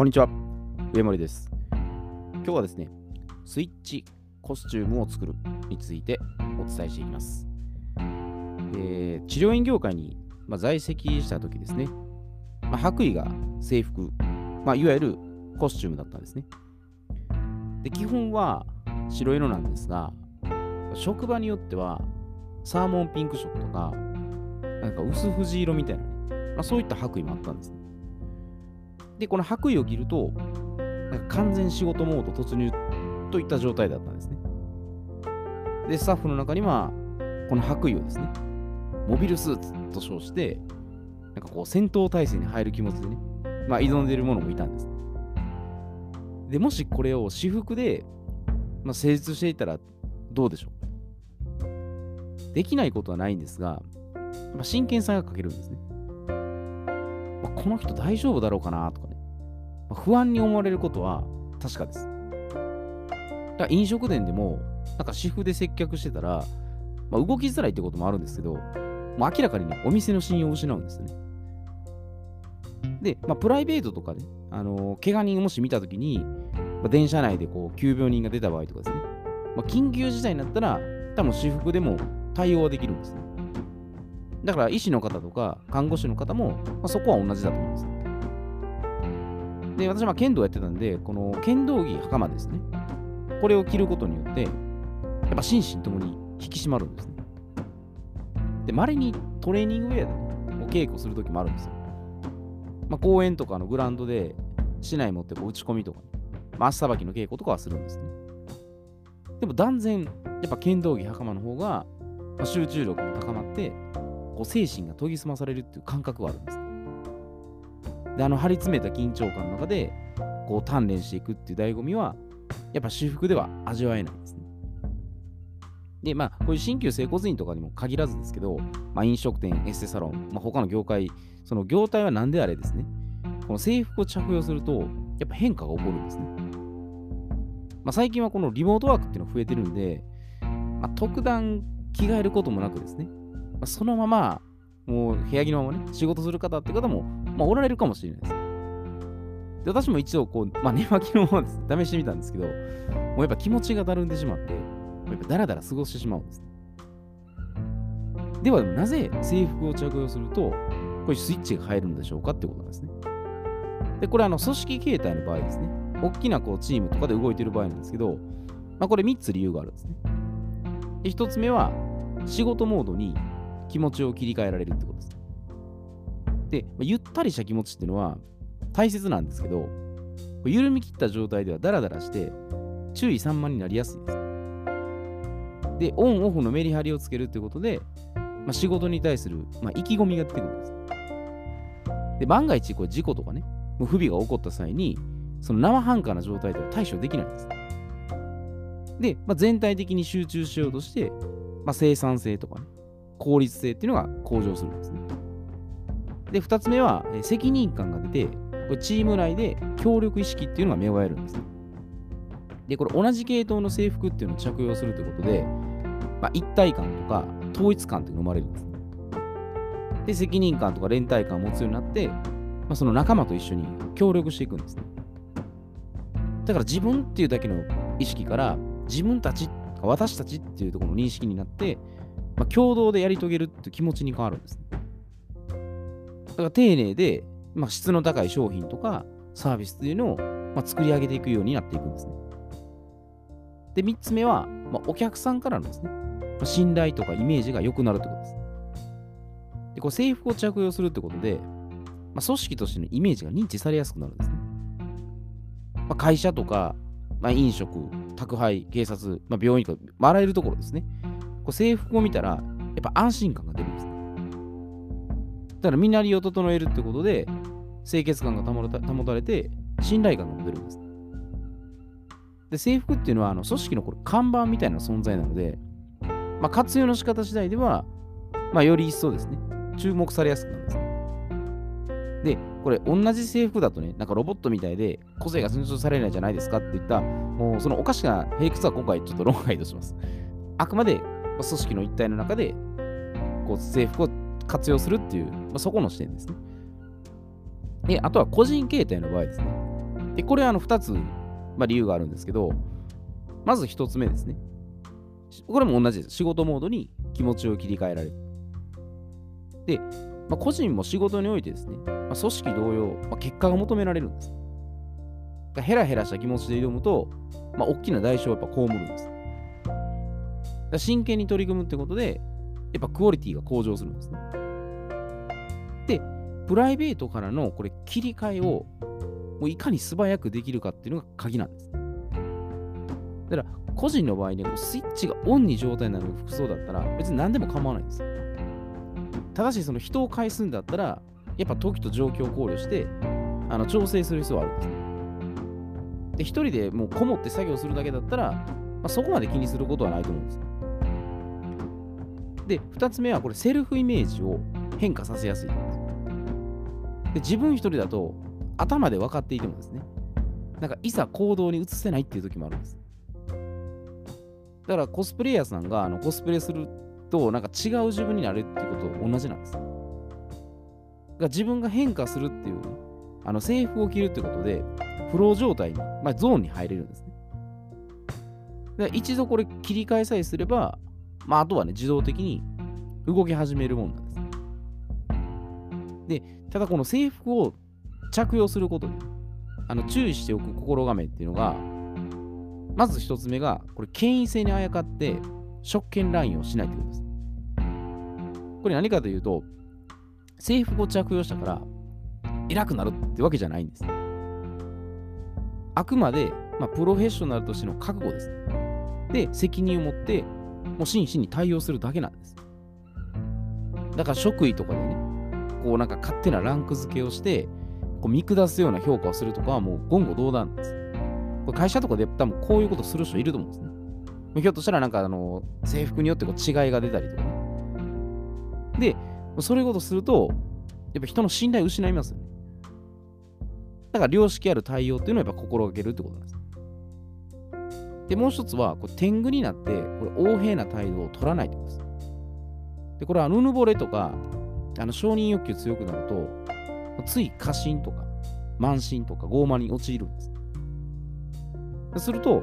こんにちは、上森です。今日はですね、スイッチコスチュームを作るについてお伝えしていきます。えー治療院業界に、まあ、在籍した時ですね、まあ、白衣が制服、まあ、いわゆるコスチュームだったんですね。で基本は白色なんですが、職場によってはサーモンピンク色とか、なんか薄藤色みたいなね、まあ、そういった白衣もあったんですね。で、この白衣を着ると、なんか完全仕事モード突入といった状態だったんですね。で、スタッフの中には、この白衣をですね、モビルスーツと称して、なんかこう戦闘態勢に入る気持ちでね、まあ挑んでいる者もいたんです。で、もしこれを私服で、まあ、成立していたらどうでしょうできないことはないんですが、まあ、真剣さが欠けるんですね。まあ、この人大丈夫だろうかなとか、不安に思われることは確かです。だから飲食店でも、なんか私服で接客してたら、まあ、動きづらいってこともあるんですけど、もう明らかにね、お店の信用を失うんですね。で、まあ、プライベートとかね、あのー怪我人をもし見たときに、まあ、電車内でこう急病人が出た場合とかですね、まあ、緊急事態になったら、多分私服でも対応はできるんですね。だから医師の方とか看護師の方も、まあ、そこは同じだと思います。で、私は剣道やってたんで、この剣道着袴ですね。これを着ることによって、やっぱ心身ともに引き締まるんですね。で、稀にトレーニングウェアでお稽古するときもあるんですよ。まあ、公園とかのグラウンドで市内持ってこう打ち込みとか、まあ、足さばきの稽古とかはするんですね。でも断然、やっぱ剣道着袴の方が、ま集中力も高まって、こう精神が研ぎ澄まされるっていう感覚はあるんです。で、あの張り詰めた緊張感の中で、こう鍛錬していくっていう醍醐味は、やっぱ私服では味わえないんですね。で、まあ、こういう新旧整骨院とかにも限らずですけど、まあ、飲食店、エステサロン、まあ、他の業界、その業態は何であれですね、この制服を着用すると、やっぱ変化が起こるんですね。まあ、最近はこのリモートワークっていうのが増えてるんで、まあ、特段着替えることもなくですね、まあ、そのまま、もう部屋着のままね、仕事する方って方も、まあ、おられるかもしれないです。で私も一応こう、まあ、寝巻きのままです試してみたんですけど、もうやっぱ気持ちがだるんでしまって、やっぱダラダラ過ごしてしまうんです。では、なぜ制服を着用すると、こういうスイッチが入るのでしょうかってことなんですね。で、これあの組織形態の場合ですね。大きなこうチームとかで動いてる場合なんですけど、まあ、これ3つ理由があるんですね。で、1つ目は、仕事モードに気持ちを切り替えられるってことです。で、まあゆったりした気持ちっていうのは大切なんですけど、緩み切った状態ではダラダラして注意散漫になりやすいです。で、オンオフのメリハリをつけるということで、まあ、仕事に対する、まあ、意気込みが出てくるんです。で、万が一これ事故とかね、もう不備が起こった際に、その生半可な状態では対処できないんです。で、まあ、全体的に集中しようとして、まあ、生産性とかね、効率性っていうのが向上するんですね。で、2つ目は、え責任感が出て、これチーム内で協力意識っていうのが芽生えるんですね。で、これ同じ系統の制服っていうのを着用するということで、まあ、一体感とか統一感っていうのが生まれるんですね。で、責任感とか連帯感を持つようになって、まあ、その仲間と一緒に協力していくんですね。だから自分っていうだけの意識から、自分たち、私たちっていうところの認識になって、まあ、共同でやり遂げるって気持ちに変わるんですね。だから丁寧で、まあ、質の高い商品とかサービスっていうのを、まあ、作り上げていくようになっていくんですね。で、3つ目は、まあ、お客さんからのですね、ま信頼とかイメージが良くなるってことです。で、これ制服を着用するってことで、まあ、組織としてのイメージが認知されやすくなるんですね。まあ、会社とか、まあ、飲食、宅配、警察、まあ、病院とか、まあ、あらゆるところですね。こう制服を見たら、やっぱ安心感が出るんですね。だから、身なりを整えるってことで、清潔感が保た保たれて、信頼感が出るんです。で、制服っていうのは、あの組織のこれ看板みたいな存在なので、まあ、活用の仕方次第では、まあ、より一層ですね、注目されやすくなるんですね。で、これ、同じ制服だとね、なんかロボットみたいで、個性が尊重されないじゃないですかって言った、もうそのおかしな平屈は今回ちょっと論外とします。あくまで、組織の一体の中で、こう制服を活用するっていう、まあ、そこの視点ですね。で、あとは個人形態の場合ですね。で、これはあの2つ、まあ、理由があるんですけど、まず1つ目ですね。これも同じです。仕事モードに気持ちを切り替えられる。で、まあ、個人も仕事においてですね、まあ、組織同様、まあ、結果が求められるんです。ヘラヘラした気持ちで挑むと、まあ、大きな代償をやっぱ被るんです。だ真剣に取り組むってことで、やっぱクオリティが向上するんですね。で、プライベートからのこれ切り替えをもういかに素早くできるかっていうのが鍵なんです。だから、個人の場合ね、スイッチがオンに状態になる服装だったら別に何でも構わないんです。ただし、その人を介すんだったら、やっぱ時と状況を考慮して、あの調整する必要はあるんですね。で、一人でもうこもって作業するだけだったら、まあ、そこまで気にすることはないと思うんです。で、二つ目はこれ、セルフイメージを変化させやすいで自分一人だと頭で分かっていてもですね、なんかいざ行動に移せないっていう時もあるんです。だからコスプレイヤーさんがあのコスプレするとなんか違う自分になるっていうことと同じなんです。だから自分が変化するっていう、ね、あの制服を着るってことで、フロー状態に、まあ、ゾーンに入れるんですね。で一度これ切り替えさえすれば、まあ、あとはね、自動的に動き始めるもんなんです。で、ただこの制服を着用することで、あの注意しておく心構えっていうのが、まず一つ目が、これ、権威性にあやかって、職権乱用しないということです。これ何かというと、制服を着用したから、偉くなるってわけじゃないんです。あくまで、まあ、プロフェッショナルとしての覚悟です。で、責任を持って、もう真摯に対応するだけなんです。だから職位とかでね、こうなんか勝手なランク付けをして、こう見下すような評価をするとかはもう言語道断なんです。これ会社とかで多分こういうことする人いると思うんですね。ひょっとしたらなんかあの制服によってこう違いが出たりとかね。で、それことすると、やっぱ人の信頼を失いますよね。だから良識ある対応っていうのをやっぱ心がけるってことなんです。で、もう一つは、これ天狗になって、これ横柄な態度を取らないってことです。で、これはぬぬぼれとか、あの承認欲求強くなると、つい過信とか、慢心とか傲慢に陥るんです。すると、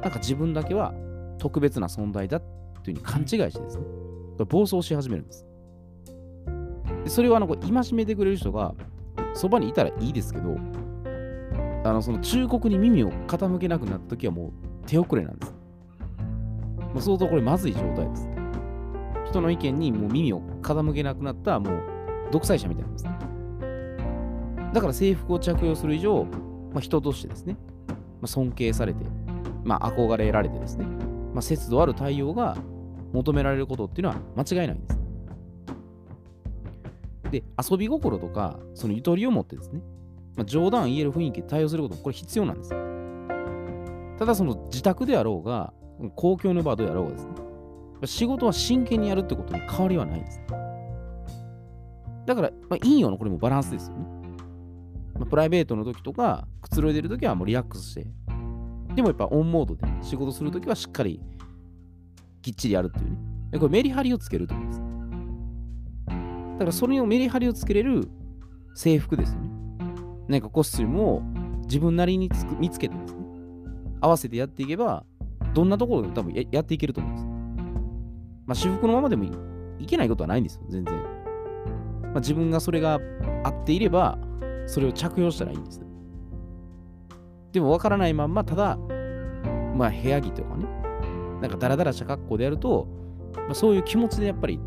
なんか自分だけは特別な存在だっていうふうに勘違いしてですね、暴走し始めるんです。でそれはあのこう戒めてくれる人がそばにいたらいいですけど、あのその忠告に耳を傾けなくなった時はもう手遅れなんです。もう相当これまずい状態です。人の意見にもう耳を傾けなくなったもう独裁者みたいなんですね。だから制服を着用する以上、まあ、人としてですね、まあ、尊敬されて、まあ、憧れられてですね、まあ、節度ある対応が求められることっていうのは間違いないんです。で、遊び心とか、そのゆとりを持ってですね、まあ、冗談言える雰囲気で対応することもこれ必要なんです。ただその自宅であろうが、公共の場であろうがですね、仕事は真剣にやるってことに変わりはないんです。だから、まあ、いいよのこれもバランスですよね。まあ、プライベートの時とか、くつろいでる時はもうリラックスして、でもやっぱオンモードで仕事するときはしっかりきっちりやるっていうね。これメリハリをつけると思うんです。だからそれをメリハリをつけれる制服ですよね。なんかコスチュームを自分なりに見つけてですね、合わせてやっていけば、どんなところでも多分ややっていけると思うんです。まあ、私服のままでもいいけないことはないんですよ、全然。まあ、自分がそれが合っていれば、それを着用したらいいんです。でも分からないまんま、ただ、まあ、部屋着とかね、なんかダラダラした格好でやると、まあ、そういう気持ちでやっぱり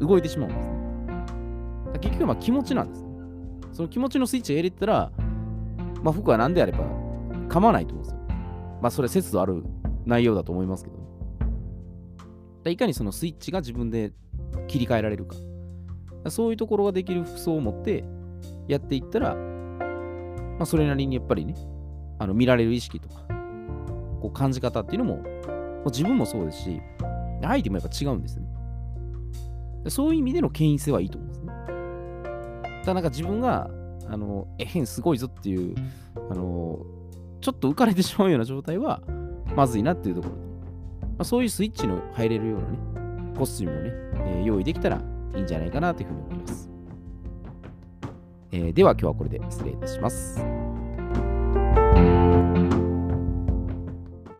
動いてしまうんですね。結局まあ気持ちなんです。ねその気持ちのスイッチが入れてたら、まあ、服は何であれば構わないと思うんですよ。まあ、それ節度ある内容だと思いますけど、ね。いかにそのスイッチが自分で切り替えられるか。そういうところができる服装を持ってやっていったら、まあ、それなりにやっぱりね、あの見られる意識とか、こう感じ方っていうのも、もう自分もそうですし、相手もやっぱ違うんですね。そういう意味での権威性はいいと思うんですね。ただなんか自分が、あの、えへんすごいぞっていう、あの、ちょっと浮かれてしまうような状態は、まずいなっていうところで、まあ、そういうスイッチの入れるようなね、コスチュームをね、えー、用意できたらいいんじゃないかなというふうに思います。えー、では今日はこれで失礼いたします。